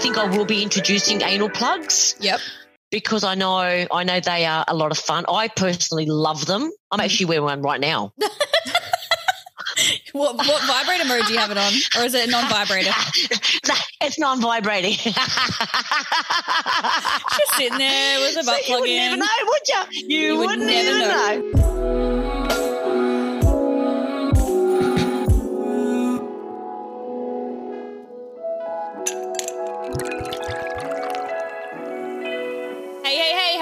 think I will be introducing anal plugs Yep. because I know I know they are a lot of fun. I personally love them. I'm mm-hmm. actually wearing one right now. What what vibrator mode do you have it on, or is it non-vibrator? It's non-vibrating. Just sitting there with a butt you plug would in. never know, would you? You, You would wouldn't never know. know.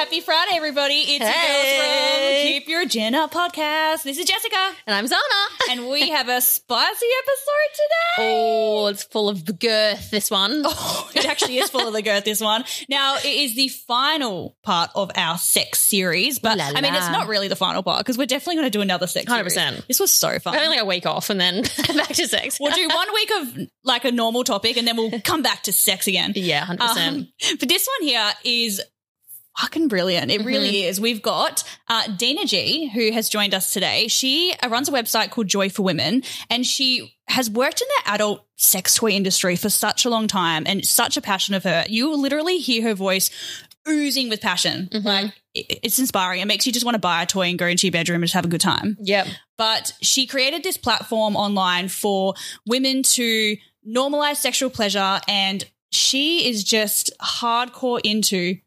Happy Friday, everybody! It's your girls Hey. from Keep Your Gin Up podcast. This is Jessica, And I'm Zana. and we have a spicy episode today. Oh, it's full of the girth, this one. Oh, it actually is full of the girth, this one. Now, it is the final part of our sex series, but La I mean, it's not really the final part because we're definitely going to do another sex 100%. series. This was so fun. We're like a week off and then back to sex. We'll do one week of like a normal topic and then we'll come back to sex again. yeah, 100%. Um, but this one here is fucking brilliant. It really is. We've got uh, Dina G, who has joined us today. She uh, runs a website called Joy for Women, and she has worked in the adult sex toy industry for such a long time and such a passion of her. You will literally hear her voice oozing with passion. Like it's inspiring. It makes you just want to buy a toy and go into your bedroom and just have a good time yep. but she created this platform online for women to normalize sexual pleasure and she is just hardcore into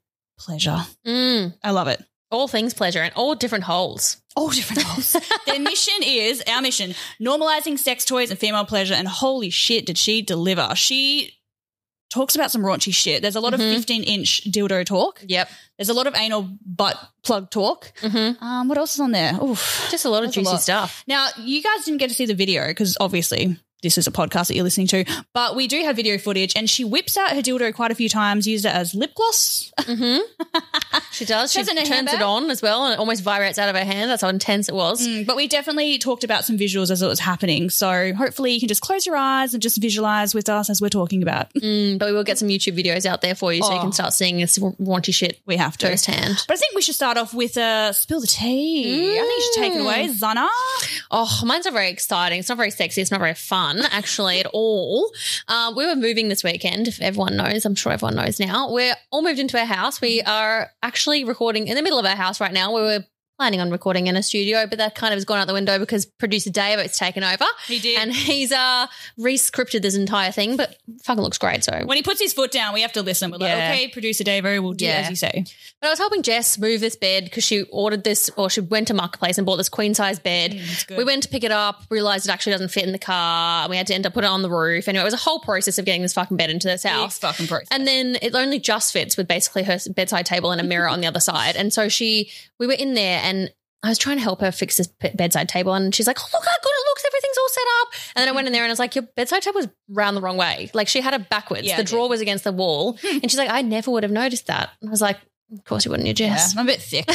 pleasure. Mm. I love it. All things pleasure and all different holes. All different holes. Their mission is our mission normalizing sex toys and female pleasure. And holy shit, did she deliver? She talks about some raunchy shit. There's a lot Mhm. of 15 inch dildo talk. Yep. There's a lot of anal butt plug talk. Mm-hmm. Um, what else is on there? Oof. Just a lot of juicy lot. stuff. Now, you guys didn't get to see the video because obviously this is a podcast that you're listening to, but we do have video footage and she whips out her dildo quite a few times, used it as lip gloss. Mm-hmm. she does. She it turns handbag? it on as well and it almost vibrates out of her hand. That's how intense it was. Mm, but we definitely talked about some visuals as it was happening. So hopefully you can just close your eyes and just visualize with us as we're talking about. Mm, but we will get some YouTube videos out there for you so you Oh. can start seeing this raunchy shit We have to. firsthand. But I think we should start off with uh, spill the tea. I think you should take it away, Zana. Oh, mine's not very exciting. It's not very sexy. It's not very fun, actually, at all. Uh, we were moving this weekend. If everyone knows, I'm sure everyone knows now. We're all moved into our house. We are actually recording in the middle of our house right now. We were planning on recording in a studio, but that kind of has gone out the window because producer Dave it's taken over. He did. And he's uh re-scripted this entire thing, but fucking looks great. So When he puts his foot down, we have to listen. We're like, okay, producer Davo, we'll do Yeah. as you say. But I was helping Jess move this bed because she ordered this, or she went to Marketplace and bought this queen size bed. good. we went to pick it up, realized it actually doesn't fit in the car. and We had to end up putting it on the roof. Anyway, it was a whole process of getting this fucking bed into this house. fucking process. And then it only just fits with basically her bedside table and a mirror on the other side. And so she, we were in there and I was trying to help her fix this bedside table. And she's like, oh, look how good it looks. Everything's all set up. And then I went in there and I was like, your bedside table was round the wrong way. Like she had it backwards. Yeah, the drawer was against the wall. and she's like, I never would have noticed that. And I was like, of course you wouldn't, you yeah, Jess. I'm a bit thick.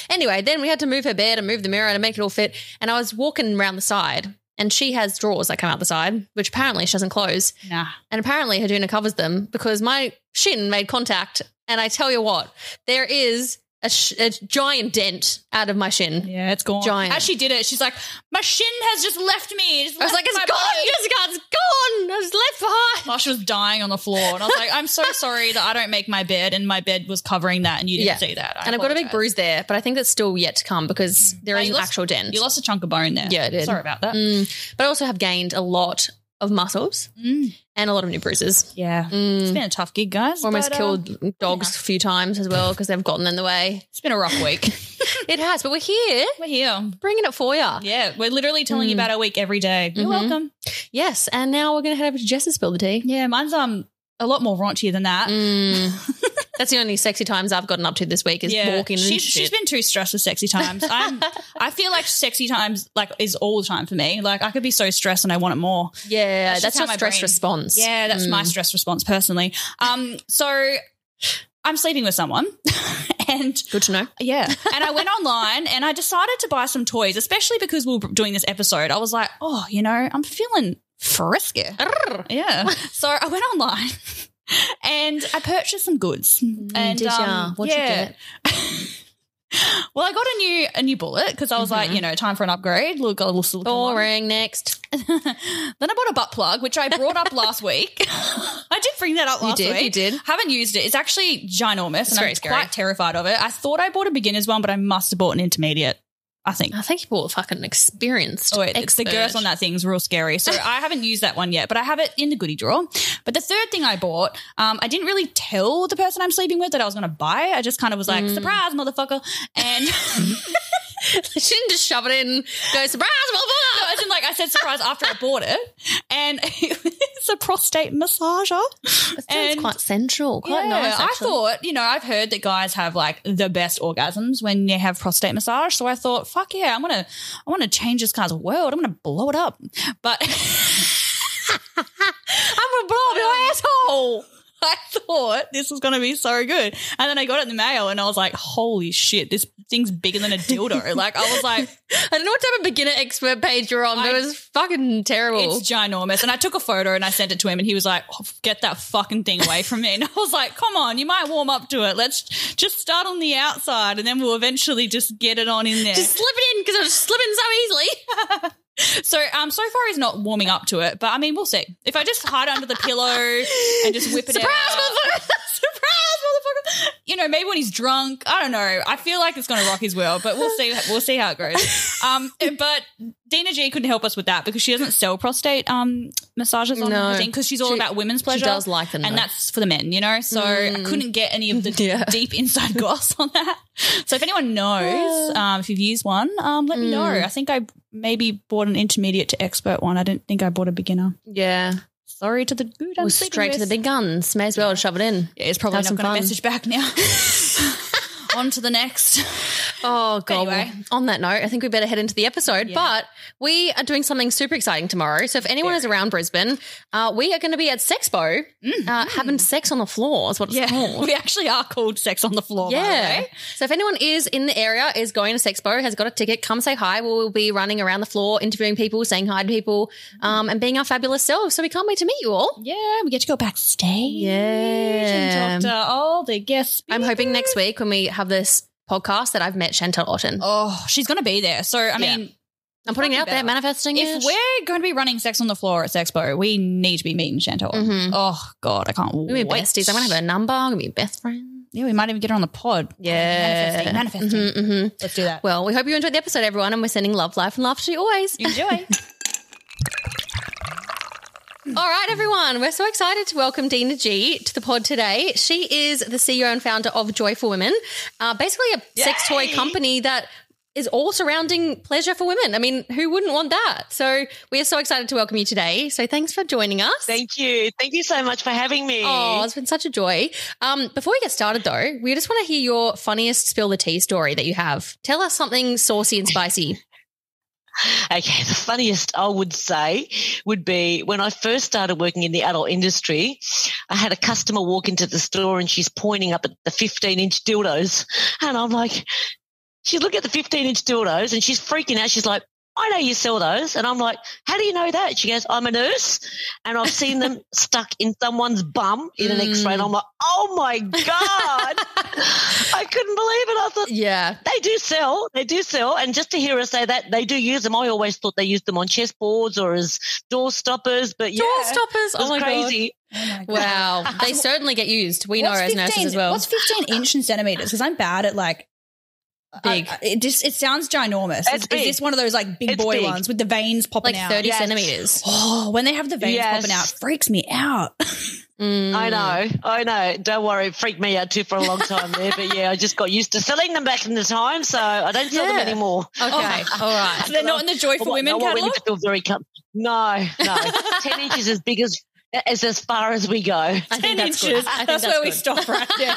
anyway, then we had to move her bed and move the mirror to make it all fit. And I was walking around the side and she has drawers that come out the side, which apparently she doesn't close. nah. And apparently Haduna covers them because my shin made contact. And I tell you what, there is a, sh- a giant dent out of my shin. Yeah, it's gone. Giant. As she did it, she's like, my shin has just left me. It's I was like, "It's gone, body." Jessica, it's gone. I was left behind. Marsha was dying on the floor, and I was like, "I'm so sorry that I don't make my bed, and my bed was covering that, and you didn't Yeah. see that." I and I've got a big bruise there, but I think that's still yet to come because there Oh, is an lost- actual dent. You lost a chunk of bone there. Yeah, I did. Sorry about that. Mm. But I also have gained a lot of muscles Mm. and a lot of new bruises. Yeah, Mm. it's been a tough gig, guys. Almost but, uh, killed dogs a few times as well because they've gotten in the way. It's been a rough week. It has, but we're here We're here. bringing it for you. Yeah, we're literally telling Mm. you about our week every day. You're Mhm. welcome. Yes, and now we're going to head over to Jess's spill the tea. Yeah, mine's um a lot more raunchier than that. Mm. That's the only sexy times I've gotten up to this week is yeah, walking and shit. she's been too stressed with sexy times. I'm, I feel like sexy times like is all the time for me. Like I could be so stressed and I want it more. yeah, That's that's, how your my stress brain- response. Yeah, that's my Mm. stress response personally. Um, so I'm sleeping with someone, and Good to know. yeah, and I went online and I decided to buy some toys, especially because we were doing this episode. I was like, oh, you know, I'm feeling frisky. Yeah, so I went online. And I purchased some goods. and did um, yeah. Well, I got a new a new bullet because I was like, you know, time for an upgrade. Look, a little silicone one. Boring. Next. then I bought a butt plug, which I brought up last week. I did bring that up You did, week. you did. Haven't used it. It's actually ginormous, and I'm scary. quite terrified of it. I thought I bought a beginner's one, but I must have bought an intermediate. I think. I think you bought fucking experienced. Oh, it's the girth on that thing's real scary. So I haven't used that one yet, but I have it in the goodie drawer. But the third thing I bought, um, I didn't really tell the person I'm sleeping with that I was going to buy. I just kind of was like, surprise, motherfucker. And she didn't just shove it in. Go surprise, motherfucker. No, as in, like I said, surprise after I bought it, and it's a prostate massager. Sounds And- quite sensual. Quite yeah, nice. I thought, you know, I've heard that guys have like the best orgasms when they have prostate massage. So I thought, fuck yeah, I'm gonna, I want to change this guy's world. I'm gonna blow it up. But I'm gonna blow up your asshole. I thought this was gonna be so good, and then I got it in the mail, and I was like, holy shit, this thing's bigger than a dildo. like I was like, I don't know what type of beginner expert page you're on, but it was fucking terrible. It's ginormous. And I took a photo and I sent it to him and he was like, oh, get that fucking thing away from me. And I was like, come on, you might warm up to it. Let's just start on the outside and then we'll eventually just get it on in there. just slip it in because I was slipping so easily. So um so far he's not warming up to it, but I mean we'll see. If I just hide under the pillow and just whip it Surprise, out. motherfucker. Surprise, motherfucker. You know, maybe when he's drunk. I don't know. I feel like it's gonna rock his world, but we'll see we'll see how it goes. Um but Dina G couldn't help us with that because she doesn't sell prostate um massages on No. thing because she's all She- about women's pleasure. she does like them, and though. Mm. that's for the men, you know. So I couldn't get any of the Yeah. deep inside goss on that. So if anyone knows, um, if you've used one, um, let me know. Mm. I think I maybe bought an intermediate to expert one. I didn't think I bought a beginner. Yeah. Sorry to the. I'm Well, straight to the big guns. May as well shove it in. Yeah, it's probably Have not going to message back now. On to the next. Oh, God. Anyway. Well, on that note, I think we better head into the episode. Yeah. But we are doing something super exciting tomorrow. So if anyone is around Brisbane, uh, we are going to be at Sexpo uh, having sex on the floor, is what it's Yeah, called. we actually are called Sex on the Floor. Yeah. So if anyone is in the area, is going to Sexpo, has got a ticket, come say hi. We'll be running around the floor, interviewing people, saying hi to people, um, and being our fabulous selves. So we can't wait to meet you all. Yeah, we get to go backstage. Yeah. And talk to all the guests. I'm hoping next week when we have this podcast that I've met Chantelle Otten. Oh, she's going to be there. So, I Yeah. mean, I'm putting it out there, better. manifesting if we're going to be running Sex on the Floor at Sexpo, we need to be meeting Chantelle. Oh, God, I can't We're wait. gonna besties. I'm gonna have her number. I'm gonna be best friends. Yeah, we might even get her on the pod. Yeah. Manifesting. Manifesting. Mhm, mhm. Let's do that. Well, we hope you enjoyed the episode, everyone, and we're sending love, life, and laughter to you always. Enjoy. All right, everyone. We're so excited to welcome Dina G to the pod today. She is the CEO and founder of Joy for Women, uh, basically a sex toy company that is all surrounding pleasure for women. I mean, who wouldn't want that? So we are so excited to welcome you today. So thanks for joining us. Thank you. Thank you so much for having me. Oh, it's been such a joy. Um, before we get started, though, we just want to hear your funniest spill the tea story that you have. Tell us something saucy and spicy. Okay, the funniest I would say would be when I first started working in the adult industry, I had a customer walk into the store and she's pointing up at the 15 inch dildos. And I'm like, she's looking at the 15 inch dildos and she's freaking out. She's like, I know you sell those. And I'm like, how do you know that? She goes, I'm a nurse and I've seen them stuck in someone's bum in an x-ray. And I'm like, oh my God. I couldn't believe it. I thought, Yeah. they do sell. They do sell. And just to hear her say that, they do use them. I always thought they used them on chessboards or as door stoppers, but yeah. Door stoppers. It oh was Oh my crazy. god. Wow. They certainly get used. We know What's as nurses as well. What's 15 inch in centimeters? Because I'm bad at like Big. I- I- it just it sounds ginormous. Is, It's is big. this one of those like big It's boy big. ones with the veins popping like out? 30 Yes. centimeters. Oh, when they have the veins Yes. popping out, freaks me out. Mm. I know. I know. Don't worry. It freaked me out too for a long time there. But yeah, I just got used to selling them back in the time. So I don't sell them anymore. Okay. All right. so they're not in the Joy for I Women want women catalog. to feel very com- No, no. 10 inches as big as, as as far as we go. I think 10 that's inches. good. I think that's, that's where we stop right there.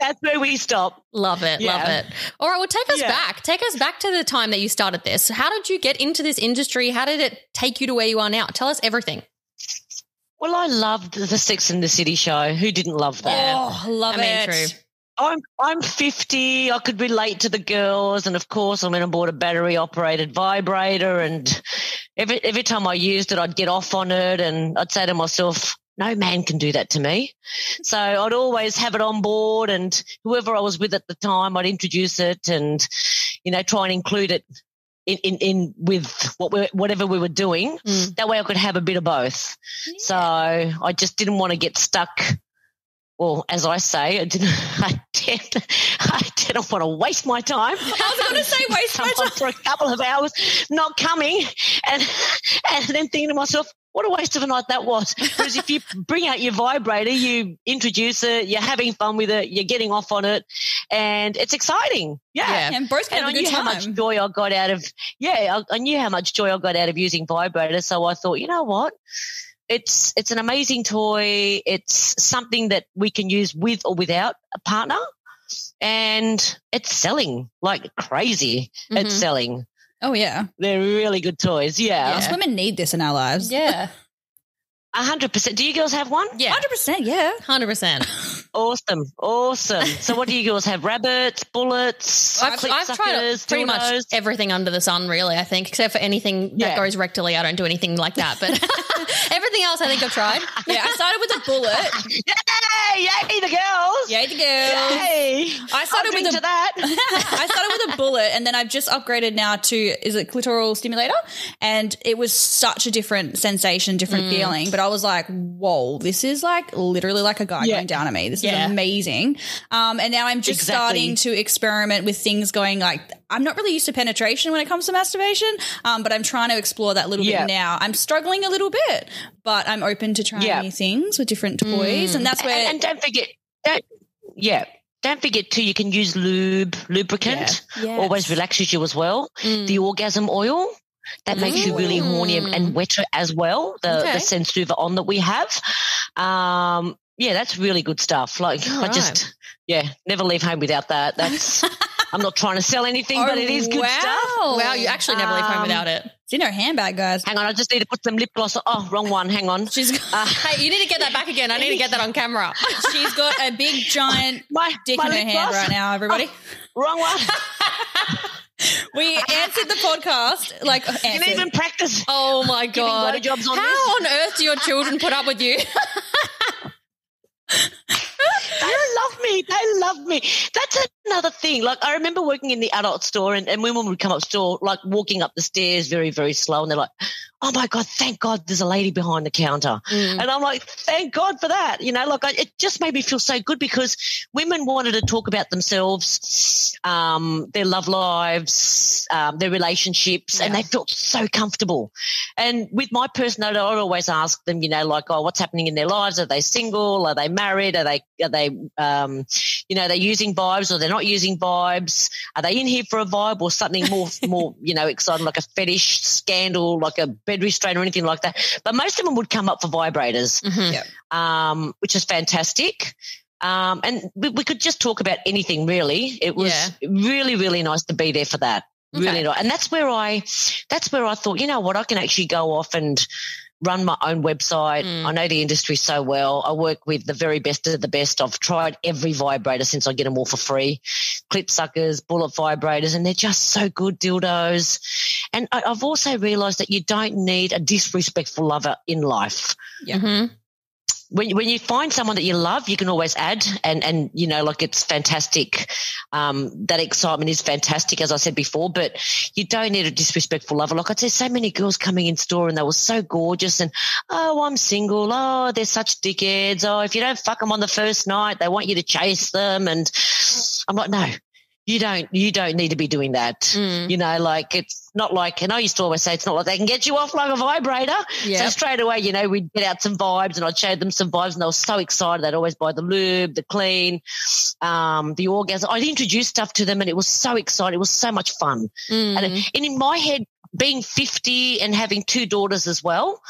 That's where we stop. Love it. Love it. All right. Well, take us Yeah. back. Take us back to the time that you started this. How did you get into this industry? How did it take you to where you are now? Tell us everything. Well, I loved the Sex in the City show. Who didn't love that? Oh, love I mean, it. true. I'm I'm 50. I could relate to the girls, and of course, I went and bought a battery operated vibrator. And every every time I used it, I'd get off on it, and I'd say to myself, no man can do that to me. So I'd always have it on board and whoever I was with at the time, I'd introduce it and, you know, try and include it in, in, in with what we, whatever we were doing. Mm. That way I could have a bit of both. So I just didn't want to get stuck. Well, as I say, I didn't, I I didn't want to waste my time. I was going to say waste my time. for a couple of hours not coming and, and then thinking to myself, what a waste of a night that was. Whereas if you bring out your vibrator, you introduce it, you're having fun with it, you're getting off on it, and it's exciting. Yeah. Yeah. And both can And have I knew how much joy I got out of, yeah, I, I knew how much joy I got out of using vibrators. So I thought, you know what? It's, it's an amazing toy. It's something that we can use with or without a partner. And it's selling like crazy. Mhm. It's selling. Oh, yeah. They're really good toys. Yeah. Us women need this in our lives. Yeah. A hundred percent. Do you girls have one? Yeah. 100%. Yeah. 100%. Awesome. Awesome. so what do you girls have? Rabbits, bullets, I've, clip I've tried suckers, pretty much everything under the sun, really, I think, except for anything Yeah. that goes rectally. I don't do anything like that. But everything else I think I've tried. Yeah. I started with a bullet. Yay! Yay, the girls! Yay, the girls. Yay! I started I'll with a to that. I started with a bullet and then I've just upgraded now to is it clitoral stimulator? And it was such a different sensation, different mm. feeling. But I was like, whoa, this is like literally like a guy Yeah. going down at me. This Yeah. is amazing. Um, and now I'm just Exactly. starting to experiment with things going like I'm not really used to penetration when it comes to masturbation, um, but I'm trying to explore that a little Yeah. bit now. I'm struggling a little bit, but I'm open to trying Yeah. new things with different toys. And that's where and, and don't forget, don't, yeah, don't forget too. You can use lube, lubricant. Yes. Always relaxes you as well. Mm. The orgasm oil. That makes you really horny and, and wetter as well. The Okay. the sensitive on that we have. Um, yeah, that's really good stuff. Like All I just, yeah, never leave home without that. That's. I'm not trying to sell anything, Oh, but it is good wow. stuff. Wow, you actually never leave home Um, without it. it's in her handbag, guys. Hang on, I just need to put some lip gloss. on. Oh, wrong one. Hang on. She's got, Hey, you need to get that back again. I need to get that on camera. she's got a big giant My dick my in her hand gloss. right now, everybody. Wrong one. We answered the podcast like You answered. even practice. Oh my god! on How this? on earth do your children put up with you? They love me. They love me. That's another thing. Like I remember working in the adult store and, and women would come up store, like walking up the stairs very, very slow and they're like, Oh my God, thank God there's a lady behind the counter. Mm. And I'm like, thank God for that. You know, like I, it just made me feel so good because women wanted to talk about themselves, um, their love lives, um, their relationships, and they felt so comfortable. And with my personality, I'd always ask them, you know, like, oh, what's happening in their lives? Are they single? Are they married? Are they, are they, um, you know, they're using vibes or they're not using vibes? Are they in here for a vibe or something more, more, you know, exciting, like a fetish scandal, like a bed restraint or anything like that? But most of them would come up for vibrators, Mhm. Yep. um, which is fantastic. Um, and we, we could just talk about anything really. It was really, really nice to be there for that. Okay. Really nice. And that's where I, that's where I thought, you know what, I can actually go off and run my own website. Mm. I know the industry so well. I work with the very best of the best. I've tried every vibrator since I get them all for free. Clip suckers, bullet vibrators, and they're just so good dildos. And I, I've also realized that you don't need a disrespectful lover in life Yeah. Mhm. When when you find someone that you love, you can always add, and and you know, like it's fantastic. Um, that excitement is fantastic, as I said before. But you don't need a disrespectful lover. Like I said, so many girls coming in store and they were so gorgeous, and oh, I'm single. Oh, they're such dickheads. Oh, if you don't fuck them on the first night, they want you to chase them, and I'm like, no. You don't, you don't need to be doing that. Mm. You know, like it's not like, and I used to always say it's not like they can get you off like a vibrator. So straight away, you know, we'd get out some vibes and I'd show them some vibes and they were so excited. They'd always buy the lube, the clean, um, the orgasm. I'd introduce stuff to them and it was so exciting. It was so much fun. Mm. And, and in my head, being 50 and having two daughters as well,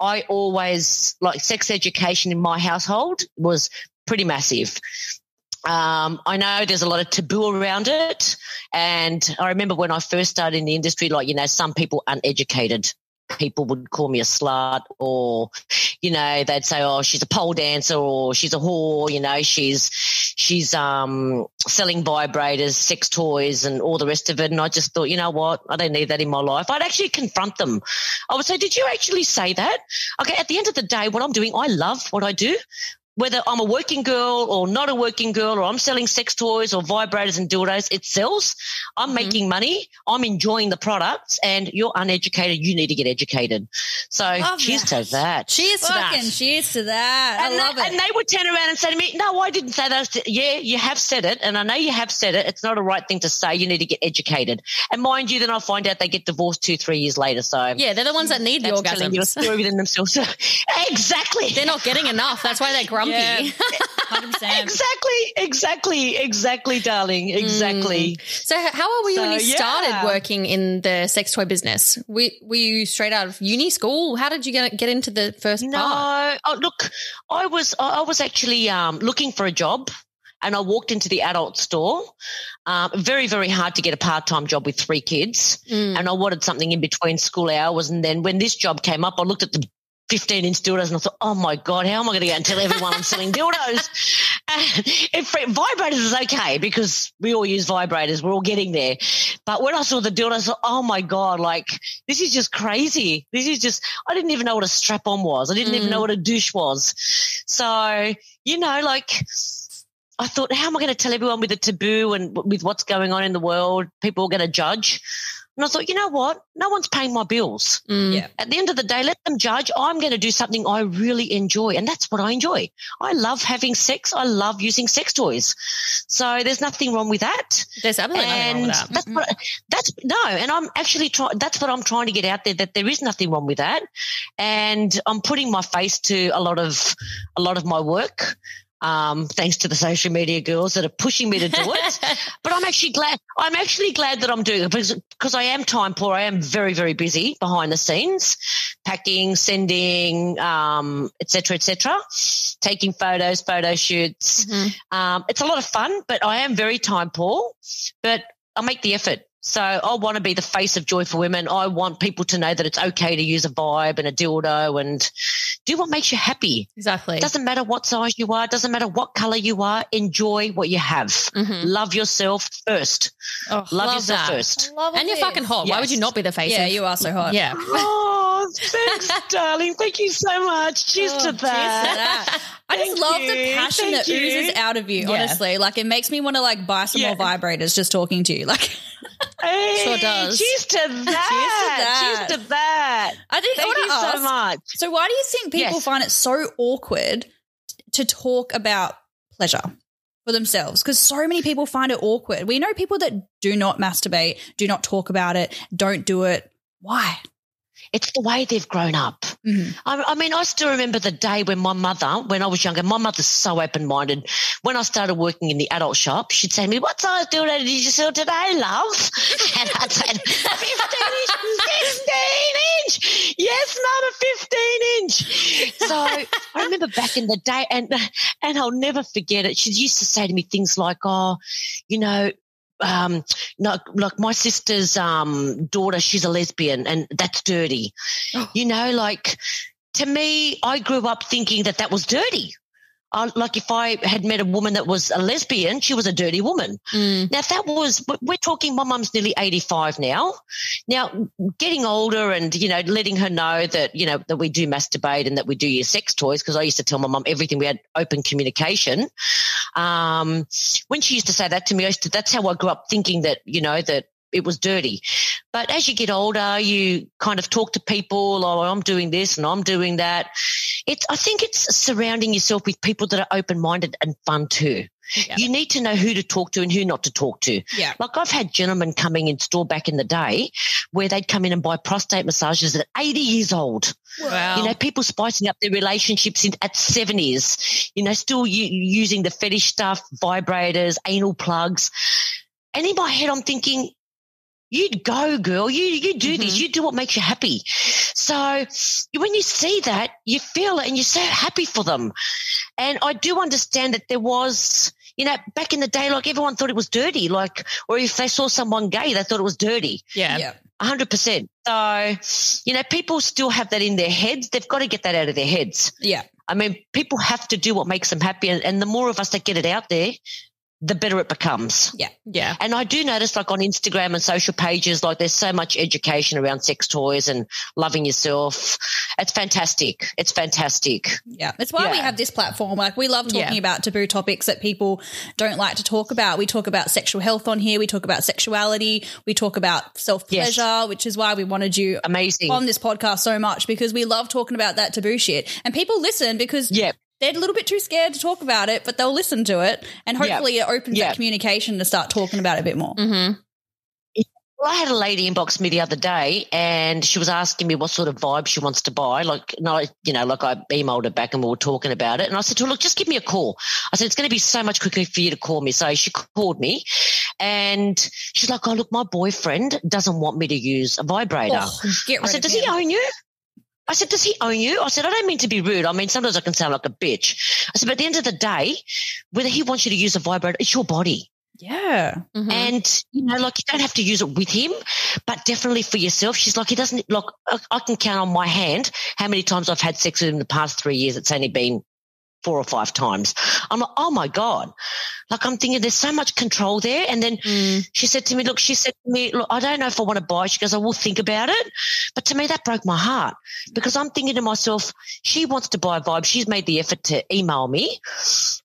I always like sex education in my household was pretty massive. Um, I know there's a lot of taboo around it. And I remember when I first started in the industry, like, you know, some people uneducated people would call me a slut or, you know, they'd say, oh, she's a pole dancer or she's a whore, you know, she's, she's um, selling vibrators, sex toys, and all the rest of it. And I just thought, you know what? I don't need that in my life. I'd actually confront them. I would say, did you actually say that? Okay. At the end of the day, what I'm doing, I love what I do whether I'm a working girl or not a working girl, or I'm selling sex toys or vibrators and dildos, it sells. I'm mm-hmm. making money. I'm enjoying the products, and you're uneducated. You need to get educated. So love cheers that. to that. Cheers to that. Cheers to that. I and love that, it. And they would turn around and say to me, "No, I didn't say that." Yeah, you have said it, and I know you have said it. It's not a right thing to say. You need to get educated. And mind you, then I'll find out they get divorced two, three years later. So yeah, they're the ones that need the orgasms. You a story within themselves. exactly. They're not getting enough. That's why they're grumpy. Yeah. 100%. exactly, exactly, exactly, darling. Exactly. Mm. So, how are we so, when you yeah. started working in the sex toy business? Were, were you straight out of uni school? How did you get get into the first no, part? Oh, look, I was I was actually um, looking for a job and I walked into the adult store. Um, very, very hard to get a part time job with three kids. Mm. And I wanted something in between school hours. And then when this job came up, I looked at the 15 inch dildos and I thought, oh my God, how am I going to go and tell everyone I'm selling dildos? if vibrators is okay because we all use vibrators. We're all getting there. But when I saw the dildos, I thought, oh my God, like this is just crazy. This is just, I didn't even know what a strap on was. I didn't mm. even know mm. what a douche was. So, you know, like, I thought, how am I going to tell everyone with the taboo and with what's going on in the world? People are going to judge. And I thought, you know what? No one's paying my bills. Mm. Yeah. At the end of the day, let them judge. I'm going to do something I really enjoy. And that's what I enjoy. I love having sex. I love using sex toys. So there's nothing wrong with that. There's absolutely and nothing wrong with that. That's what, that's no. And I'm actually trying, that's what I'm trying to get out there that there is nothing wrong with that. And I'm putting my face to a lot of, a lot of my work um, thanks to the social media girls that are pushing me to do it. but I'm actually glad. I'm actually glad that I'm doing it because, because I am time poor. I am very, very busy behind the scenes, packing, sending, um, et cetera, et cetera, taking photos, photo shoots. Mm-hmm. Um, it's a lot of fun, but I am very time poor. But I make the effort. So I want to be the face of Joy for Women. I want people to know that it's okay to use a vibe and a dildo and do what makes you happy. Exactly. It doesn't matter what size you are. It doesn't matter what color you are. Enjoy what you have. Mm-hmm. Love yourself first. Oh, love, love, yourself that. first. and you're fucking hot. Yes. Why would you not be the face? Yeah, of- you are so hot. Yeah. oh, thanks, darling. Thank you so much. Cheers oh, to that. Cheers to that. I just love you. the passion Thank that you. oozes out of you, yeah. honestly. Like it makes me want to like buy some yeah. more vibrators just talking to you. Like Hey, sure does. Cheers to that. cheers to that. Cheers to that. I think Thank you ask, so much. So why do you think people yes. find it so awkward to talk about pleasure? For themselves, because so many people find it awkward. We know people that do not masturbate, do not talk about it, don't do it. Why? It's the way they've grown up. Mm-hmm. I, I, mean, I still remember the day when my mother, when I was younger, my mother's so open minded. When I started working in the adult shop, she'd say to me, What size dildo did you sell today, love? And I'd say, 15 inch, 15 inch. Yes, mum, a 15 inch. So I remember back in the day, and, and I'll never forget it. She used to say to me things like, Oh, you know, um, no, like my sister's um, daughter, she's a lesbian, and that's dirty. Oh. You know, like to me, I grew up thinking that that was dirty. Like if I had met a woman that was a lesbian, she was a dirty woman. Mm. Now, if that was, we're talking, my mum's nearly 85 now. Now, getting older and, you know, letting her know that, you know, that we do masturbate and that we do use sex toys, because I used to tell my mum everything. We had open communication. Um, when she used to say that to me, I used to, that's how I grew up thinking that, you know, that it was dirty. But as you get older, you kind of talk to people, oh, I'm doing this and I'm doing that. It's, I think it's surrounding yourself with people that are open minded and fun too. Yeah. You need to know who to talk to and who not to talk to. Yeah. Like I've had gentlemen coming in store back in the day where they'd come in and buy prostate massages at 80 years old. Wow. You know, people spicing up their relationships in, at 70s, you know, still u- using the fetish stuff, vibrators, anal plugs. And in my head, I'm thinking, you go, girl. You you do mm-hmm. this. You do what makes you happy. So when you see that, you feel it, and you're so happy for them. And I do understand that there was, you know, back in the day, like everyone thought it was dirty. Like, or if they saw someone gay, they thought it was dirty. Yeah. yeah. 100%. So, you know, people still have that in their heads. They've got to get that out of their heads. Yeah. I mean, people have to do what makes them happy. And, and the more of us that get it out there, the better it becomes. Yeah. Yeah. And I do notice, like on Instagram and social pages, like there's so much education around sex toys and loving yourself. It's fantastic. It's fantastic. Yeah. It's why we have this platform. Like we love talking Yeah. about taboo topics that people don't like to talk about. We talk about sexual health on here. We talk about sexuality. We talk about self pleasure, which is why we wanted you Amazing. on this podcast so much because we love talking about that taboo shit. And people listen because Yeah. They're a little bit too scared to talk about it, but they'll listen to it. And Yeah. hopefully it opens Yeah. that communication to start talking about it a bit more. Mm-hmm. Well, I had a lady inbox me the other day and she was asking me what sort of vibe she wants to buy. Like, no, you know, like I emailed her back and we were talking about it. And I said to her, look, just give me a call. I said, it's going to be so much quicker for you to call me. So she called me and she's like, oh, look, my boyfriend doesn't want me to use a vibrator. Oh, get I said, of does him. he own you? I said, does he own you? I said, I don't mean to be rude. I mean, sometimes I can sound like a bitch. I said, but at the end of the day, whether he wants you to use a vibrator, it's your body. Yeah. Mm-hmm. And, you know, like you don't have to use it with him, but definitely for yourself. She's like, he doesn't, like, I, I can count on my hand how many times I've had sex with him in the past three years. It's only been four or five times. I'm like, oh my God. Like I'm thinking there's so much control there. And then Mm. she said to me, look, she said to me, look, I don't know if I want to buy. She goes, I will think about it. But to me, that broke my heart because I'm thinking to myself, she wants to buy a vibe. She's made the effort to email me.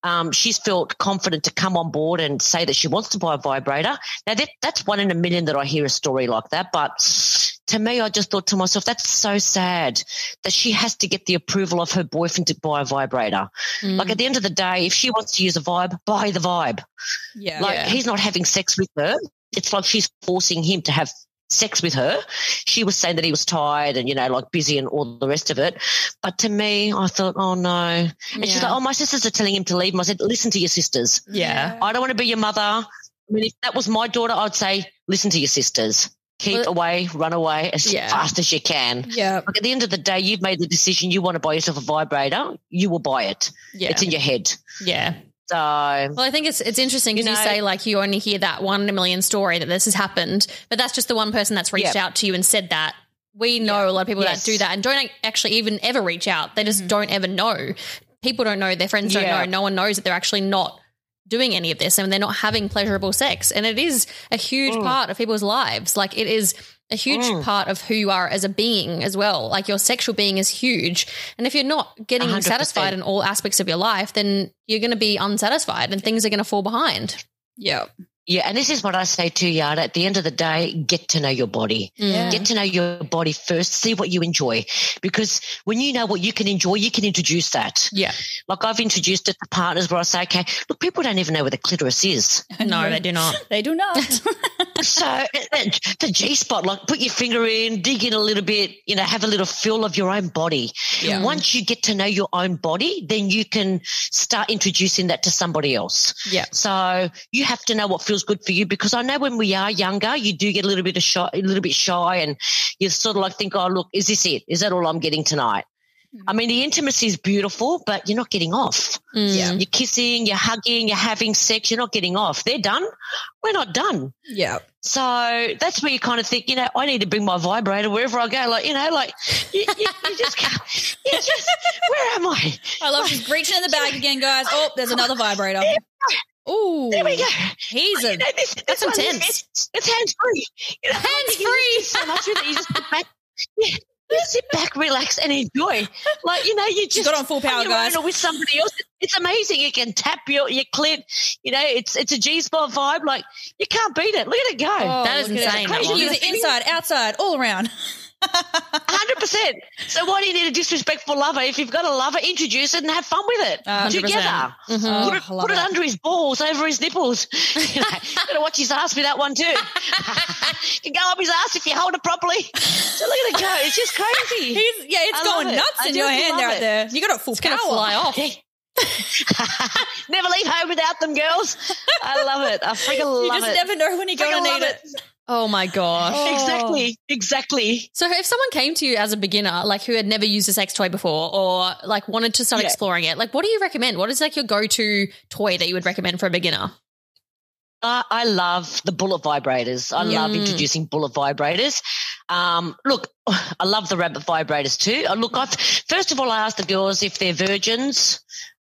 Um, she's felt confident to come on board and say that she wants to buy a vibrator. Now that, that's one in a million that I hear a story like that. But to me, I just thought to myself, that's so sad that she has to get the approval of her boyfriend to buy a vibrator. Mm. Like at the end of the day, if she wants to use a vibe, buy the vibe. Yeah. Like Yeah. he's not having sex with her. It's like she's forcing him to have sex with her. She was saying that he was tired and, you know, like busy and all the rest of it. But to me, I thought, oh no. And she's like, oh, my sisters are telling him to leave him. I said, listen to your sisters. yeah. I don't want to be your mother. I mean, if that was my daughter, I'd say, listen to your sisters. Keep Well- away, run away as Yeah. fast as you can. Yeah. Like at the end of the day, you've made the decision you want to buy yourself a vibrator, you will buy it. Yeah. It's in your head. yeah. So Well, I think it's it's interesting because You you, say like you only hear that one in a million story that this has happened, but that's just the one person that's reached Yeah. out to you and said that. We know a lot of people Yes. that do that and don't actually even ever reach out. They just mm-hmm. don't ever know. People don't know. Their friends don't Yeah. know. No one knows that they're actually not doing any of this and they're not having pleasurable sex. And it is a huge part of people's lives. Like it is a huge Mm. part of who you are as a being as well. Like your sexual being is huge. And if you're not getting 100%. satisfied in all aspects of your life, then you're going to be unsatisfied and things are going to fall behind. Yeah. Yeah, and this is what I say to Yada. At the end of the day, get to know your body. Yeah. Get to know your body first. See what you enjoy, because when you know what you can enjoy, you can introduce that. Yeah. Like I've introduced it to partners where I say, okay, look, people don't even know where the clitoris is. No, they do not. They do not. so uh, uh, the G spot, like put your finger in, dig in a little bit, you know, have a little feel of your own body. Yeah. Once you get to know your own body, then you can start introducing that to somebody else. Yeah. So you have to know what feels good for you because I know when we are younger, you do get a little bit of shy, a little bit shy, and you sort of like think, "Oh, look, is this it? Is that all I'm getting tonight?" Hmm. I mean, the intimacy is beautiful, but you're not getting off. Hmm. Yeah. You're kissing, you're hugging, you're having sex. You're not getting off. They're done. We're not done. yeah. So that's where you kind of think, you know, I need to bring my vibrator wherever I go. Like, you know, like you, you, you just, can't- you just, where am I? I love she's reaching in the bag again, guys. Oh, there's another vibrator. Ooh. There we go. He's a You know, this, That's this one, intense. It's, it's hands free. You know, Hands you just do so much with it. You just sit back. Yeah, you just sit back, relax, and enjoy. Like you know, you just got on full power, on your guys. own or with somebody else. It's amazing. You can tap your your clit. You know, it's it's a G spot vibe. Like you can't beat it. Look at it go. Oh, That is insane, It. that You can one. use it inside, outside, all around. Hundred percent. So why do you need a disrespectful lover? If you've got a lover, introduce it and have fun with it Uh, 100%. together. Oh, Put it, put it it. under his balls, over his nipples. you know, gotta watch his ass with that one too. you can go up his ass if you hold it properly. So look at it go. It's just crazy. He's, yeah, it's I going it. nuts I in your hand right it. there. You got it full It's power. to fly off. Never leave home without them, girls. I love it. I freaking love it. You just it. never know when you're going to need it. it. Oh my gosh. Oh. Exactly. Exactly. So if someone came to you as a beginner, like who had never used a sex toy before or like wanted to start Yeah. exploring it, like what do you recommend? What is like your go-to toy that you would recommend for a beginner? I, I love the bullet vibrators. I love Mm. introducing bullet vibrators. Um, look, I love the rabbit vibrators too. Uh, Look, I've, first of all, I ask the girls if they're virgins.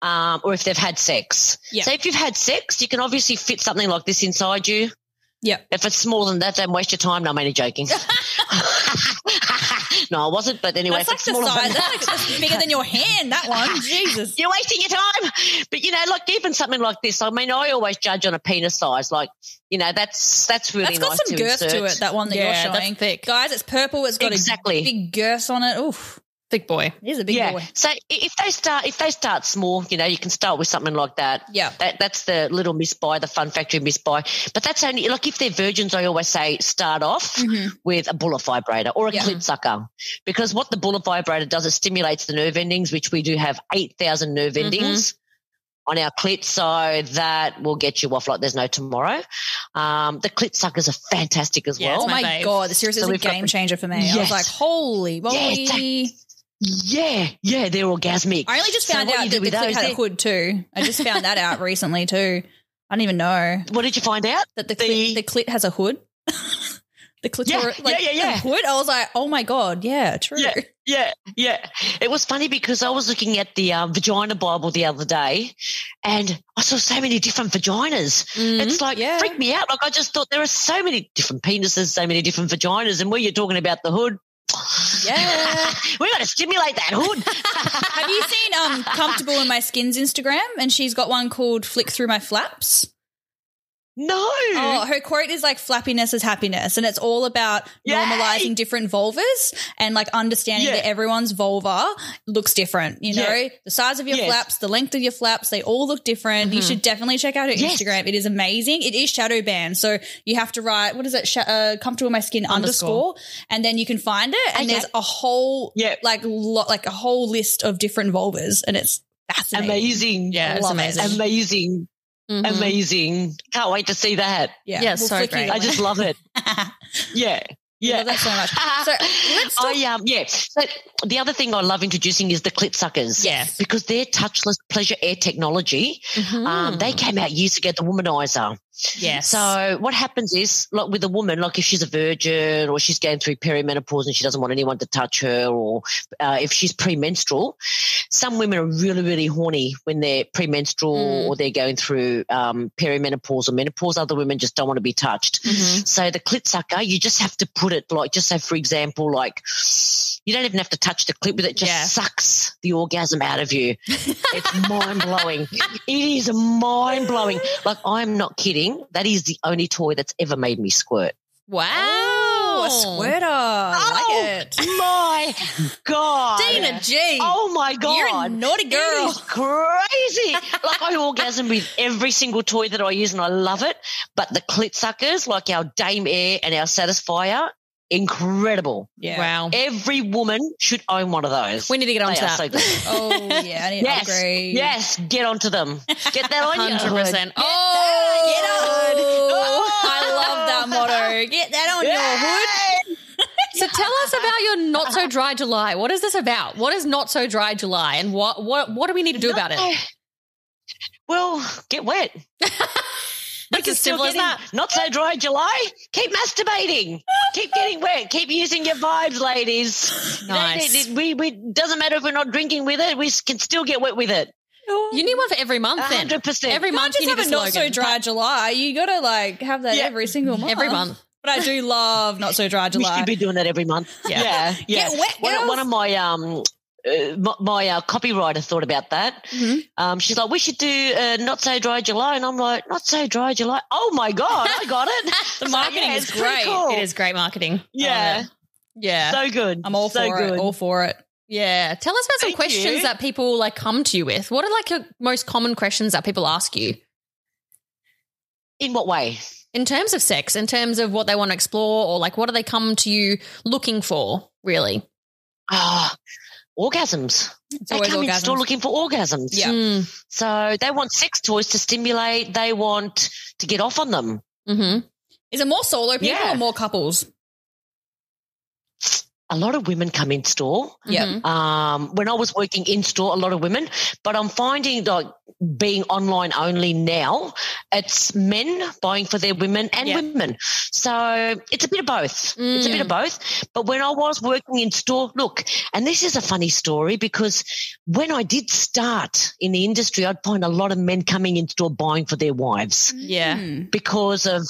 Um, or if they've had sex. Yeah. So if you've had sex, you can obviously fit something like this inside you. Yeah. If it's smaller than that, don't waste your time. No, I'm only joking. no, I wasn't. But anyway, That's like the size. than That's, that, bigger than your hand. That one. Jesus. you're wasting your time. But you know, like even something like this. I mean, I always judge on a penis size. Like, you know, that's that's really That's got nice some to girth insert. to it. That one that Yeah, you're showing, thick. guys. It's purple. It's got Exactly. a big girth on it. Oof, Thick boy. it is a big yeah. boy. So if they start if they start small, you know, you can start with something like that. Yeah. That that's the little Miss Bi, the fun factory Miss Bi. But that's only like if they're virgins, I always say start off Mhm. with a bullet vibrator or a Yeah. clit sucker. Because what the bullet vibrator does, it stimulates the nerve endings, which we do have eight thousand nerve Mm-hmm. endings. On our clit, so that will get you off like there's no tomorrow. Um, the clit suckers are fantastic as Yeah, well. Oh my my god, the series So is a we've got game changer for me. I was like, holy moly. Yeah, exactly. Yeah, yeah, they're orgasmic. I only just found what out that the clit had a hood too. I just found that out recently too. I didn't even know What did you find out? that the The- clit, the clit has a hood. the clitoris, Yeah, like yeah, yeah, yeah. hood. I was like, oh my god, yeah, true. Yeah, yeah, yeah. It was funny because I was looking at the um, vagina Bible the other day, and I saw so many different vaginas. It's like yeah. freaked me out. Like I just thought there are so many different penises, so many different vaginas, and where you're talking about the hood. Yeah. we got to stimulate that hood. Have you seen um comfortable in my skin's Instagram? And she's got one called "Flick Through My Flaps." No. Oh, her quote is like "flappiness is happiness," and it's all about Yay! normalizing different vulvas and like understanding Yeah. that everyone's vulva looks different. You know, Yeah. the size of your Yes. flaps, the length of your flaps, they all look different. You should definitely check out her Yes. Instagram. It is amazing. It is shadow banned, so you have to write what is it? Sh- uh, comfortable my skin Underscore. underscore, and then you can find it. And Okay. there's a whole Yeah. like lo- like a whole list of different vulvas, and it's fascinating. amazing. Yeah, it's Love it. amazing. Amazing. Mhm. Amazing. Can't wait to see that. Yeah, Yeah, so flick you great. the I just love it. Yeah. Yeah. love that so much. So let's talk. I um yeah. So the other thing I love introducing is the clit suckers. Yes. Because their touchless pleasure air technology, Mhm. um, they came out years ago, the womanizer. Yes. So what happens is, like with a woman, like if she's a virgin or she's going through perimenopause and she doesn't want anyone to touch her, or uh, if she's premenstrual, some women are really, really horny when they're premenstrual Mm. or they're going through um, perimenopause or menopause. Other women just don't want to be touched. Mhm. So the clit sucker, you just have to put it like, just say for example, like you don't even have to touch the clit with it; it just Yeah. sucks the orgasm out of you. it's mind blowing. It is mind blowing. Like I'm not kidding. That is the only toy that's ever made me squirt. wow. Oh, a squirter. I Oh, like it. My God, Dina G. Oh my God, You're a naughty It girl. is crazy. like I orgasm with every single toy that I use and I love it. But the clit suckers, like our Dame Aer and our Satisfyer, incredible. Yeah. Wow. Every woman should own one of those. We need to get they onto that. so. Oh yeah, I need to yes, upgrade. yes, get onto them. Get that on your Hundred oh! hood. percent. Oh, Oh. I love that motto. Get that on your hood. So tell us about your not so dry July. What is this about? What is not so dry July, and what what what do we need to do about it? Well, get wet. That's as simple as that. Not so dry July. Keep masturbating. Keep getting wet. Keep using your vibes, ladies. You know, Nice. we, we doesn't matter if we're not drinking with it. We can still get wet with it. You need one for every month, then. hundred percent. Every You month just you have a a not so dry July. You got to like have that Yeah. every single month. Every month. But I do love not so dry We July. should be doing that every month. Yeah. yeah. yeah. Get wet, one, one of my um. Uh, my my uh, copywriter thought about that. Mhm. Um, she's like, "We should do uh, not so dry July," and I'm like, "Not so dry July." Oh my god, I got it. The marketing yeah, is great. cool. It is great marketing. Yeah, Yeah. so good. I'm all so for good. it. All for it. yeah. Tell us about some Thank questions you. that people like come to you with. What are like your most common questions that people ask you? In what way? In terms of sex, in terms of what they want to explore, or like what do they come to you looking for, really? Ah, orgasms. It's They always come in store looking for orgasms. Yeah. Mm. So they want sex toys to stimulate. They want to get off on them. hmm Is it more solo people Yeah. or more couples? A lot of women come in store. Yep. Mhm. Um, when I was working in store, a lot of women, but I'm finding like being online only now, it's men buying for their women and Yeah. women. So it's a bit of both. It's a bit of both. But when I was working in store, look, and this is a funny story because when I did start in the industry, I'd find a lot of men coming in store buying for their wives Yeah. Mm. because of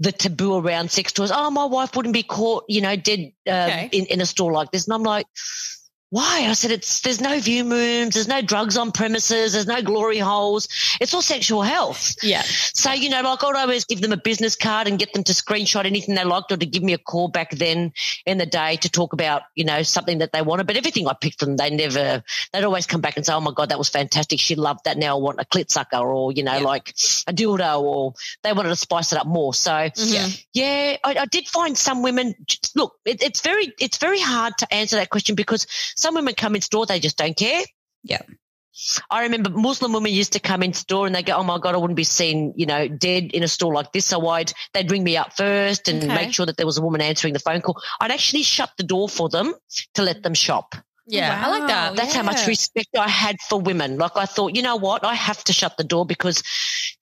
the taboo around sex toys. Oh, my wife wouldn't be caught, you know, dead um, Okay. in, in a store like this. And I'm like, why? I said, it's there's no view rooms, there's no drugs on premises, there's no glory holes. It's all sexual health. Yeah. So, you know, like I'd always give them a business card and get them to screenshot anything they liked or to give me a call back then in the day to talk about, you know, something that they wanted. But everything I picked from, they never, they'd always come back and say, oh my God, that was fantastic. She loved that. Now I want a clit sucker or, you know, Yeah. like a dildo or they wanted to spice it up more. So, Mhm. yeah, I, I did find some women. Look, it, it's very it's very hard to answer that question because some women come in store, they just don't care. Yeah. I remember Muslim women used to come in store and they go, "Oh my god, I wouldn't be seen, you know, dead in a store like this." So I'd they'd ring me up first and Okay. make sure that there was a woman answering the phone call. I'd actually shut the door for them to let them shop. Yeah. I like that. That's how much respect I had for women. Like I thought, you know what, I have to shut the door because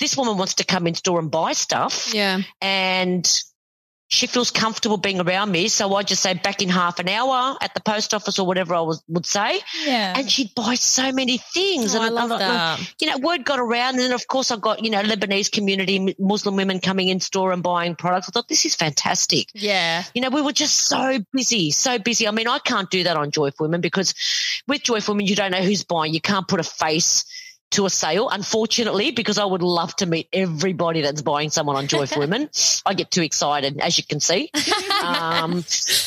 this woman wants to come in store and buy stuff Yeah. and she feels comfortable being around me. So I just say back in half an hour at the post office or whatever I was, would say. Yeah. And she'd buy so many things. Oh, and I love and that. You know, word got around. And then, of course, I got, you know, Lebanese community, Muslim women coming in store and buying products. I thought, this is fantastic. Yeah. You know, we were just so busy, so busy. I mean, I can't do that on Joy for Women because with Joy for Women, you don't know who's buying. You can't put a face to a sale, unfortunately, because I would love to meet everybody that's buying someone on Joy for Women. I get too excited, as you can see. Um,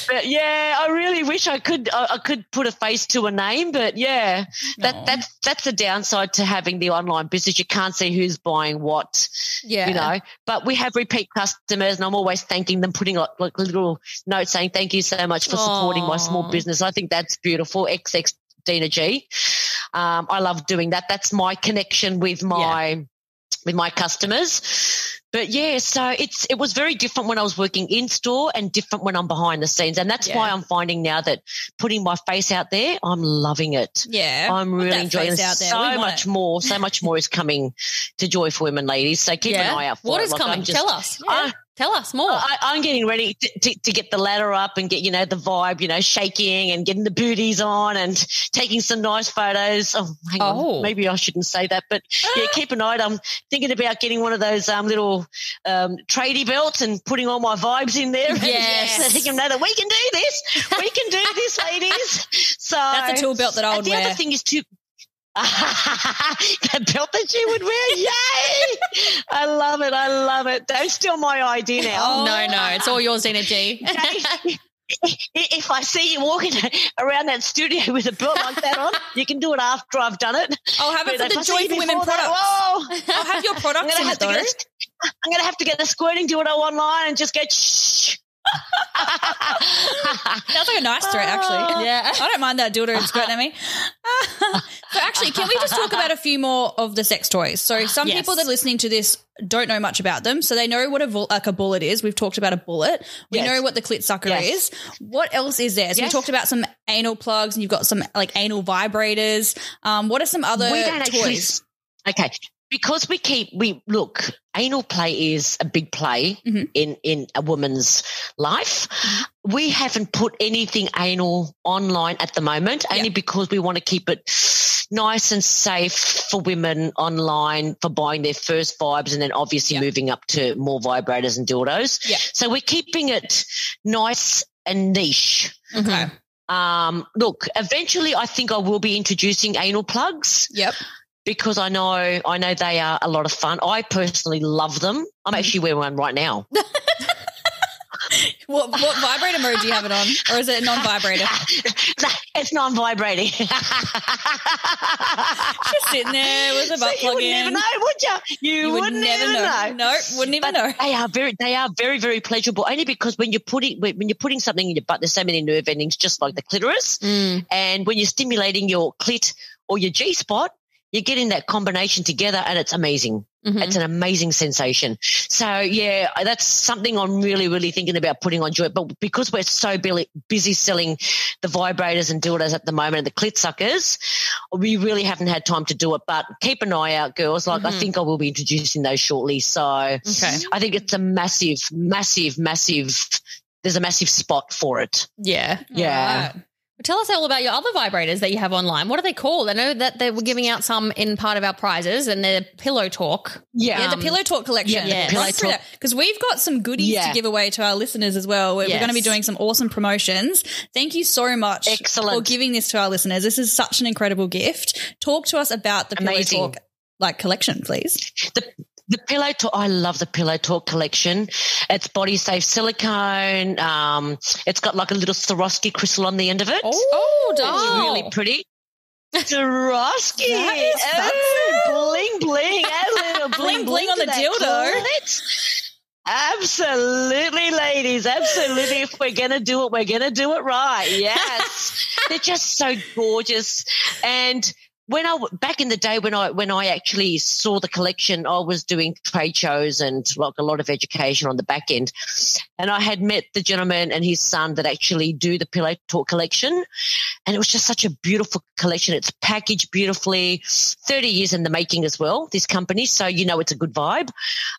but yeah, I really wish I could. I, I could put a face to a name, but yeah, that Aw. that's that's the downside to having the online business. You can't see who's buying what Yeah. you know. But we have repeat customers, and I'm always thanking them, putting like, like little note saying thank you so much for supporting my small business. I think that's beautiful. XX Dina G. Um, I love doing that. That's my connection with my with my customers. But yeah, so it's it was very different when I was working in store and different when I'm behind the scenes, and that's Yeah. why I'm finding now that putting my face out there, I'm loving it. yeah. I'm really enjoying it. face out there. So much it. more, so much more is coming to Joy for Women, ladies. So keep yeah. an eye out for What it. is Like, coming? just- Tell us. I- Tell us more. I, I'm getting ready to, to, to get the ladder up and get, you know, the vibe, you know, shaking and getting the booties on and taking some nice photos. Oh, hang Oh. on. Maybe I shouldn't say that, but yeah, keep an eye. I'm thinking about getting one of those um, little um, tradie belts and putting all my vibes in there. Yes. I think you know that we can do this. We can do this, ladies. So That's a tool belt that I and would the wear. other thing is to the belt that you would wear. Yay! I love it. I love it. Don't steal my idea now. Oh. no, no. It's all yours, Dina G. if I see you walking around that studio with a belt like that on, you can do it after I've done it. I'll have it But for the Joy for Women before products. that, whoa. I'll have your product. I'm gonna have it to get a, I'm gonna have to get the squirting dildo online and just go. Shh. That's like a nice threat, actually. Oh. Yeah. I don't mind that dildo and squirting at me. so actually, can we just talk about a few more of the sex toys? So some Yes. people that are listening to this don't know much about them. So they know what a vul- like a bullet is. We've talked about a bullet. We Yes. know what the clit sucker Yes. is. What else is there? So we talked about some anal plugs and you've got some like anal vibrators. Um, what are some other we don't actually. toys? Okay, because we keep we look. Anal play is a big play Mhm. in in a woman's life. We haven't put anything anal online at the moment, only because we want to keep it nice and safe for women online for buying their first vibes, and then obviously moving up to more vibrators and dildos. So we're keeping it nice and niche. Okay. Um, look, eventually, I think I will be introducing anal plugs Yep. Because I know I know they are a lot of fun. I personally love them. I'm actually wearing one right now. What what vibrator mode do you have it on, or is it non-vibrator? It's non-vibrating. Just sitting there with a butt So you plug would in. never know, would you? You, You would wouldn't never even know. know. No, wouldn't even But know. they are very, they are very, very pleasurable. Only because when you're putting when when you're putting something in your butt, there's so many nerve endings, just like the clitoris. Mm. And when you're stimulating your clit or your G spot, you're getting that combination together, and it's amazing. Mhm. It's an amazing sensation. So yeah, that's something I'm really, really thinking about putting on Joy. But because we're so busy selling the vibrators and dildos at the moment and the clit suckers, we really haven't had time to do it. But keep an eye out, girls. Like I Mhm. think I will be introducing those shortly. So Okay. I think it's a massive, massive, massive. There's a massive spot for it. Yeah. Yeah. Tell us all about your other vibrators that you have online. What are they called? I know that they were giving out some in part of our prizes and they're Pillow Talk. Yeah, the Um, Pillow Talk collection. yeah. Because we've got some goodies to give away to our listeners as well. We're, we're going to be doing some awesome promotions. Thank you so much Excellent. for giving this to our listeners. This is such an incredible gift. Talk to us about the Pillow Talk like collection, please. The the pillow talk, I love the pillow talk collection. It's body safe silicone. Um, it's got like a little Swarovski crystal on the end of it. Oh, It's doll. really pretty. Swarovski. That is oh, bling bling. Add a little Bling, bling bling on the that dildo. clit. Absolutely, ladies. Absolutely. If we're going to do it, we're going to do it right. Yes. They're just so gorgeous. And when I back in the day when I when I actually saw the collection, I was doing trade shows and like a lot of education on the back end, and I had met the gentleman and his son that actually do the Pillow Talk collection, and it was just such a beautiful collection. It's packaged beautifully, thirty years in the making as well. This company, so you know it's a good vibe.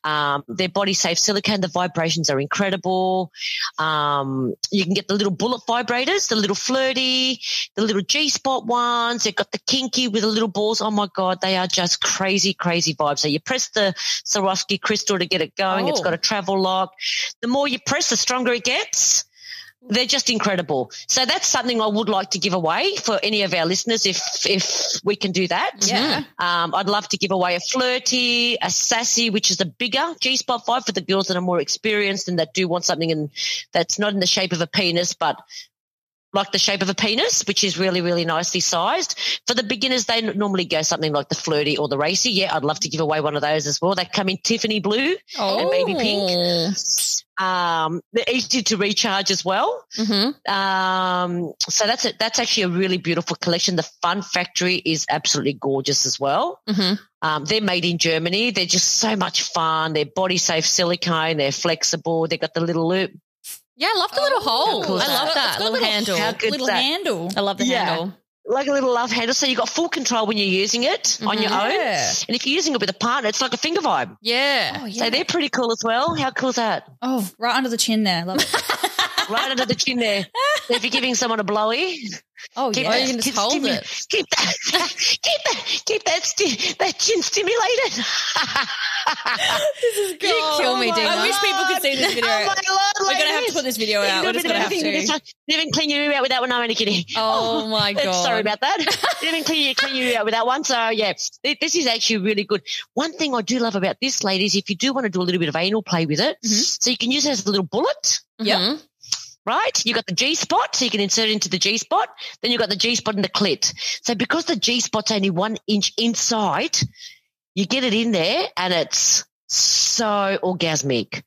Um, they're body safe silicone. The vibrations are incredible. Um, you can get the little bullet vibrators, the little flirty, the little G spot ones. They've got the kinky with the little balls. Oh my God, they are just crazy, crazy vibes. So you press the Swarovski crystal to get it going. It's got a travel lock. The more you press, the stronger it gets. They're just incredible. So that's something I would like to give away for any of our listeners if if we can do that. Yeah. Um, I'd love to give away a flirty, a sassy, which is a bigger G spot five for the girls that are more experienced and that do want something and that's not in the shape of a penis, but like the shape of a penis, which is really, really nicely sized. For the beginners, they normally go something like the flirty or the racy. Yeah, I'd love to give away one of those as well. They come in Tiffany blue and baby pink. Um, they're easy to recharge as well. Mm-hmm. Um, so that's it. That's actually a really beautiful collection. The Fun Factory is absolutely gorgeous as well. Mm-hmm. Um, they're made in Germany. They're just so much fun. They're body safe silicone. They're flexible. They've got the little loop. Yeah, I love the little oh, hole. cool I is love that? that It's got a little, little- handle. How good Little that? handle. I love the Yeah. handle. Like a little love handle. So you've got full control when you're using it on mm-hmm. your own. Yeah. And if you're using it with a partner, it's like a finger vibe. Yeah. Oh, So yeah. they're pretty cool as well. How cool is that? Oh, right under the chin there. Love it. Right under the chin there. If you're giving someone a blowy, Oh, keep yeah. Oh, you can just keep hold stimu- it. Keep that, keep that, keep that, sti- that chin stimulated. This is You kill me, I wish people could see this video. Oh my lord, We're gonna have to put this video out. We're just gonna have to. this. Didn't even clean your ear out with that one. I'm only kidding. Oh my god. Sorry about that. Didn't even clean, your- clean your ear out with that one. So yeah, this is actually really good. One thing I do love about this, ladies, if you do want to do a little bit of anal play with it, Mhm. so you can use it as a little bullet. Yep. Mhm. Right, You've got the G spot, so you can insert it into the G spot. Then you've got the G spot in the clit. So because the G spot's only one inch inside, you get it in there, and it's so orgasmic.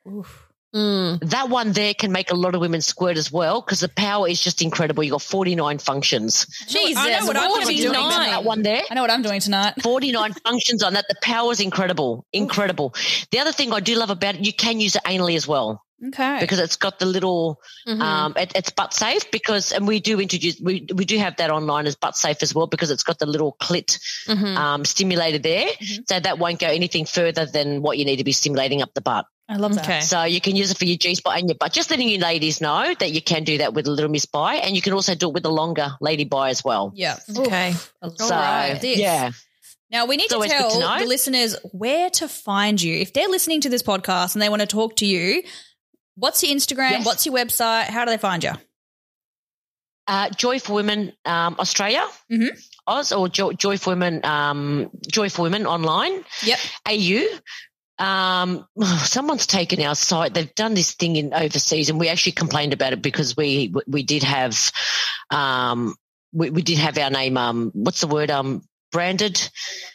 Mm. That one there can make a lot of women squirt as well because the power is just incredible. You've got 49 functions. Jesus, I know what I'm gonna be doing. 49. That one there. I know what I'm doing tonight. 49 functions on that. The power is incredible. Incredible. The other thing I do love about it, you can use it anally as well Okay. because it's got the little, Mhm. um, it, it's butt safe because, and we do introduce, we, we do have that online as butt safe as well because it's got the little clit, Mhm. um, stimulator there. Mhm. So that won't go anything further than what you need to be stimulating up the butt. I love that. Okay. So you can use it for your G spot and your butt. Just letting you ladies know that you can do that with a little Miss Bi, and you can also do it with a longer Lady Bi as well. Yeah. Okay. Oof. So love this. yeah, Now we need It's to always good to tell know. the listeners where to find you. If they're listening to this podcast and they want to talk to you, what's your Instagram? Yes. What's your website? How do they find you? uh, Joy for Women um, Australia, Mhm. Oz, or jo- Joy for Women, um, Joy for Women online, Yep. AU. Um, someone's taken our site. They've done this thing in overseas, and we actually complained about it because we we did have, um, we, we did have our name. Um, what's the word? Um, branded,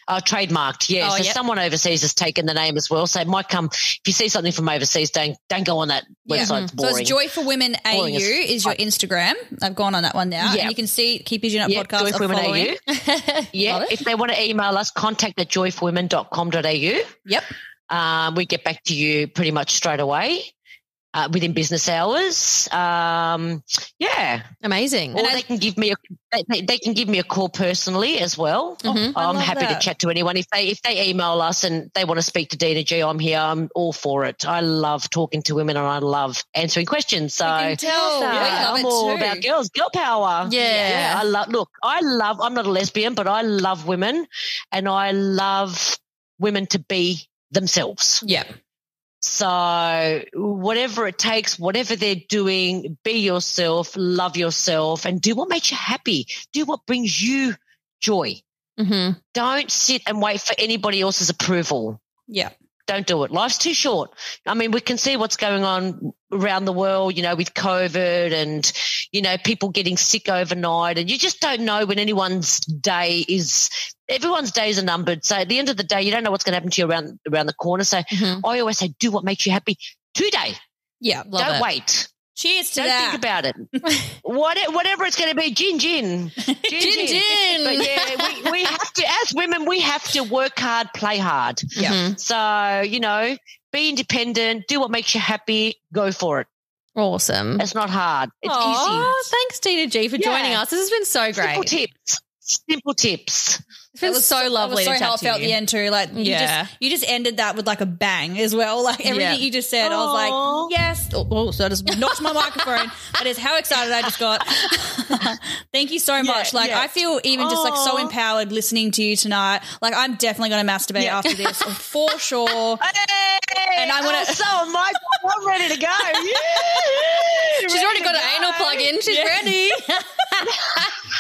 uh, trademarked. Yeah, Oh, so yep. someone overseas has taken the name as well. So it might come if you see something from overseas, don't don't go on that Yeah. website. It's So it's Joy for Women AU as is your Instagram. I've gone on that one now. Yeah. And you can see Keep Chin Up yeah, podcast. Joy for Women following. AU. Yeah, if they want to email us, contact at joyforwomen.com.au. Yep. Um, we get back to you pretty much straight away uh, within business hours. Um, yeah, Amazing. or they can give me a they, they, can give me a call personally as well. Mhm. I I'm happy that. to chat to anyone if they if they email us and they want to speak to Dina G. I'm here. I'm all for it. I love talking to women and I love answering questions. So can tell. Yeah, yeah, I'm all too. about girls, girl power. Yeah. I love. Look, I love. I'm not a lesbian, but I love women, and I love women to be themselves. Yeah. So whatever it takes, whatever they're doing, be yourself, love yourself, and do what makes you happy. Do what brings you joy. hmm Don't sit and wait for anybody else's approval. Yeah. Don't do it. Life's too short. I mean, we can see what's going on around the world, you know, with COVID and, you know, people getting sick overnight. And you just don't know when anyone's day is, everyone's days are numbered. So at the end of the day, you don't know what's going to happen to you around, around the corner. So Mhm. I always say, do what makes you happy today. Yeah. Love don't it. wait. Cheers to Don't that. think about it. what, whatever it's going to be, gin, gin. Gin, Gin, gin. But yeah, we, we have to, as women, we have to work hard, play hard. Yeah. Mhm. So, you know, be independent, do what makes you happy, go for it. Awesome. It's not hard. It's Aw, thanks, Tina G, for Yeah. joining us. This has been so easy. Simple great. tips. Simple tips. It's been so lovely That was so to chat how I felt you. the end too. Like you Yeah. just you just ended that with like a bang as well. Like everything Yeah. you just said, I was Aw. like, yes. Oh, oh, so I just knocked my microphone. That is how excited I just got. Thank you so much. Like yeah. I feel even just like so Aw. empowered listening to you tonight. Like I'm definitely going to masturbate Yeah. after this for sure. Hey, And I wanna- oh, so am I. I'm ready to go. Yeah, She's already got to an anal plug in. She's Yeah. ready.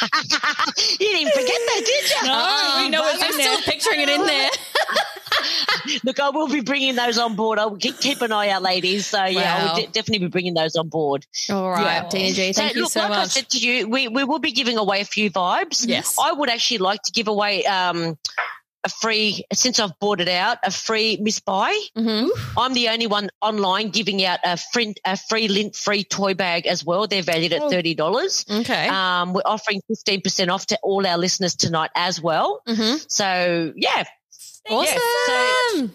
You didn't forget that, did you? No, we know it's I'm still picturing it in there. Look, I will be bringing those on board. I'll keep, keep an eye out, ladies. So yeah, I will de- definitely be bringing those on board. All right, Yeah. G, thank so, you look, so like I said to you, we, we will be giving away a few vibes. Yes. I would actually like to give away um, a free, since I've bought it out, a free Miss Bi. Mhm. I'm the only one online giving out a free, a free lint free toy bag as well. They're valued at Oh. thirty dollars. Okay. Um, we're offering fifteen percent off to all our listeners tonight as well. Mhm. So yeah, Awesome.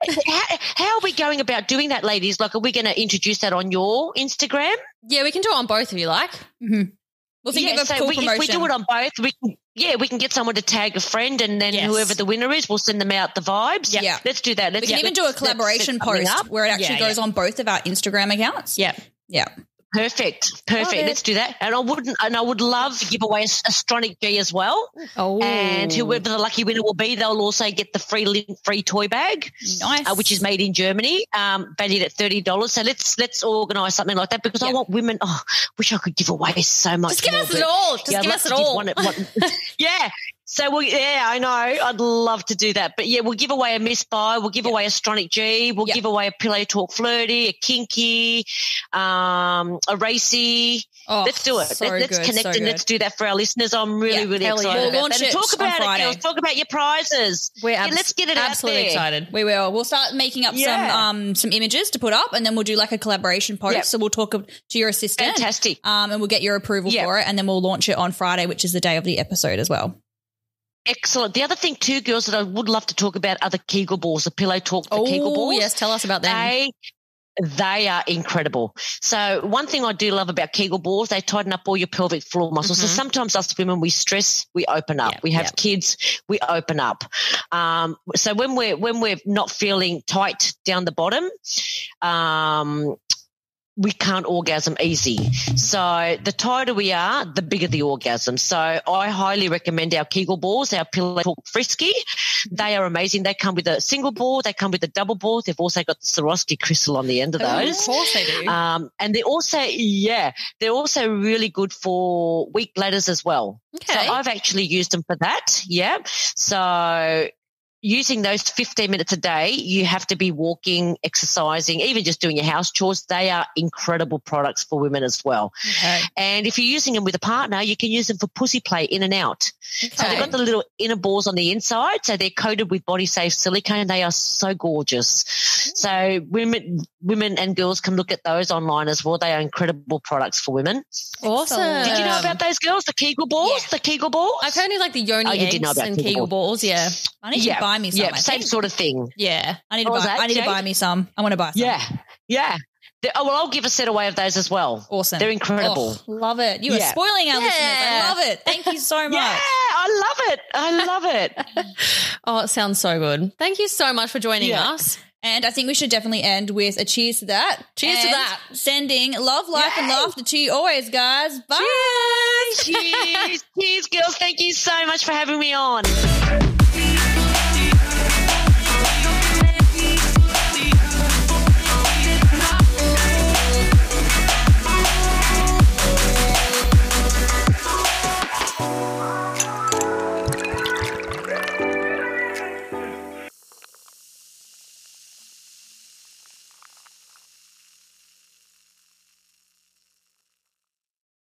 how, how are we going about doing that, ladies? Like, are we going to introduce that on your Instagram? yeah, we can do it on both if you like. We'll think yeah, of a so cool we, if we do it on both, we can, yeah, we can get someone to tag a friend, and then Yes. whoever the winner is, we'll send them out the vibes. Yeah. Yeah. let's do that. Let's we can even let's- do a collaboration post where it actually Yeah, goes yeah. on both of our Instagram accounts. Yeah. Yeah. Perfect, perfect. Let's do that. And I wouldn't, and I would love to give away a, a Stronic G as well. Oh. And whoever the lucky winner will be, they'll also get the free lint free toy bag, Nice. uh, which is made in Germany, um, valued at thirty dollars. So let's let's organise something like that because I want women. Oh, wish I could give away so much. Just give more, us it all. Just yeah, give us it all. yeah. So we yeah, I know. I'd love to do that. But yeah, we'll give away a Miss Bi, we'll give away a Stronic G, we'll Yep. give away a Pillow Talk Flirty, a Kinky, um, a Racy. Oh, let's do it. So Let, us good, connect so and good. let's do that for our listeners. I'm really, Yeah, really hell yeah. excited We'll launch it talk about Friday. it, girls. Talk about your prizes. We're Yeah, let's get it absolutely excited. We will. We'll start making up some um some images to put up, and then we'll do like a collaboration post. Yep. So we'll talk to your assistant, Fantastic. um, and we'll get your approval Yep. for it, and then we'll launch it on Friday, which is the day of the episode as well. Excellent. The other thing too, girls, that I would love to talk about are the Kegel balls, the pillow talk, the Kegel Oh, balls. yes. Tell us about them. They they are incredible. So one thing I do love about Kegel balls, they tighten up all your pelvic floor muscles. So Mhm. sometimes us women we stress, we open up. Yeah, we have yeah. kids, we open up. Um, so when we're when we're not feeling tight down the bottom, um, we can't orgasm easy. So the tighter we are, the bigger the orgasm. So I highly recommend our Kegel balls, our Pillow Talk Frisky. They are amazing. They come with a single ball, they come with a double ball. They've also got the Swarovski crystal on the end of those. Of course they do. Um, and they're also, yeah, they're also really good for weak bladders as well. Okay. So I've actually used them for that. Yeah. So using those 15 minutes a day, you have to be walking, exercising, even just doing your house chores. They are incredible products for women as well. Okay. And if you're using them with a partner, you can use them for pussy play in and out. So they've got the little inner balls on the inside. So they're coated with body safe silicone. They are so gorgeous. So women, women and girls can look at those online as well. They are incredible products for women. Awesome. Did you know about those girls? The Kegel balls? The Kegel balls? I've heard of like the yoni Oh, you eggs did know about and Kegel Kegel balls. Yeah. I need you to buy me some. Yeah, I same think. sort of thing. Yeah. I need to oh, buy. that, I need to buy me some. I want to buy some. Yeah. Yeah. Oh, well, I'll give a set away of those as well. Awesome. They're incredible. Oh, love it. You are spoiling our listeners. I love it. Thank you so much. Yeah, I love it. I love it. Oh, it sounds so good. Thank you so much for joining Yeah. us. And I think we should definitely end with a cheers to that. Cheers to that. Sending love, life, and Yay. laughter to you always, guys. Bye. Cheers. Cheers, girls. Thank you so much for having me on.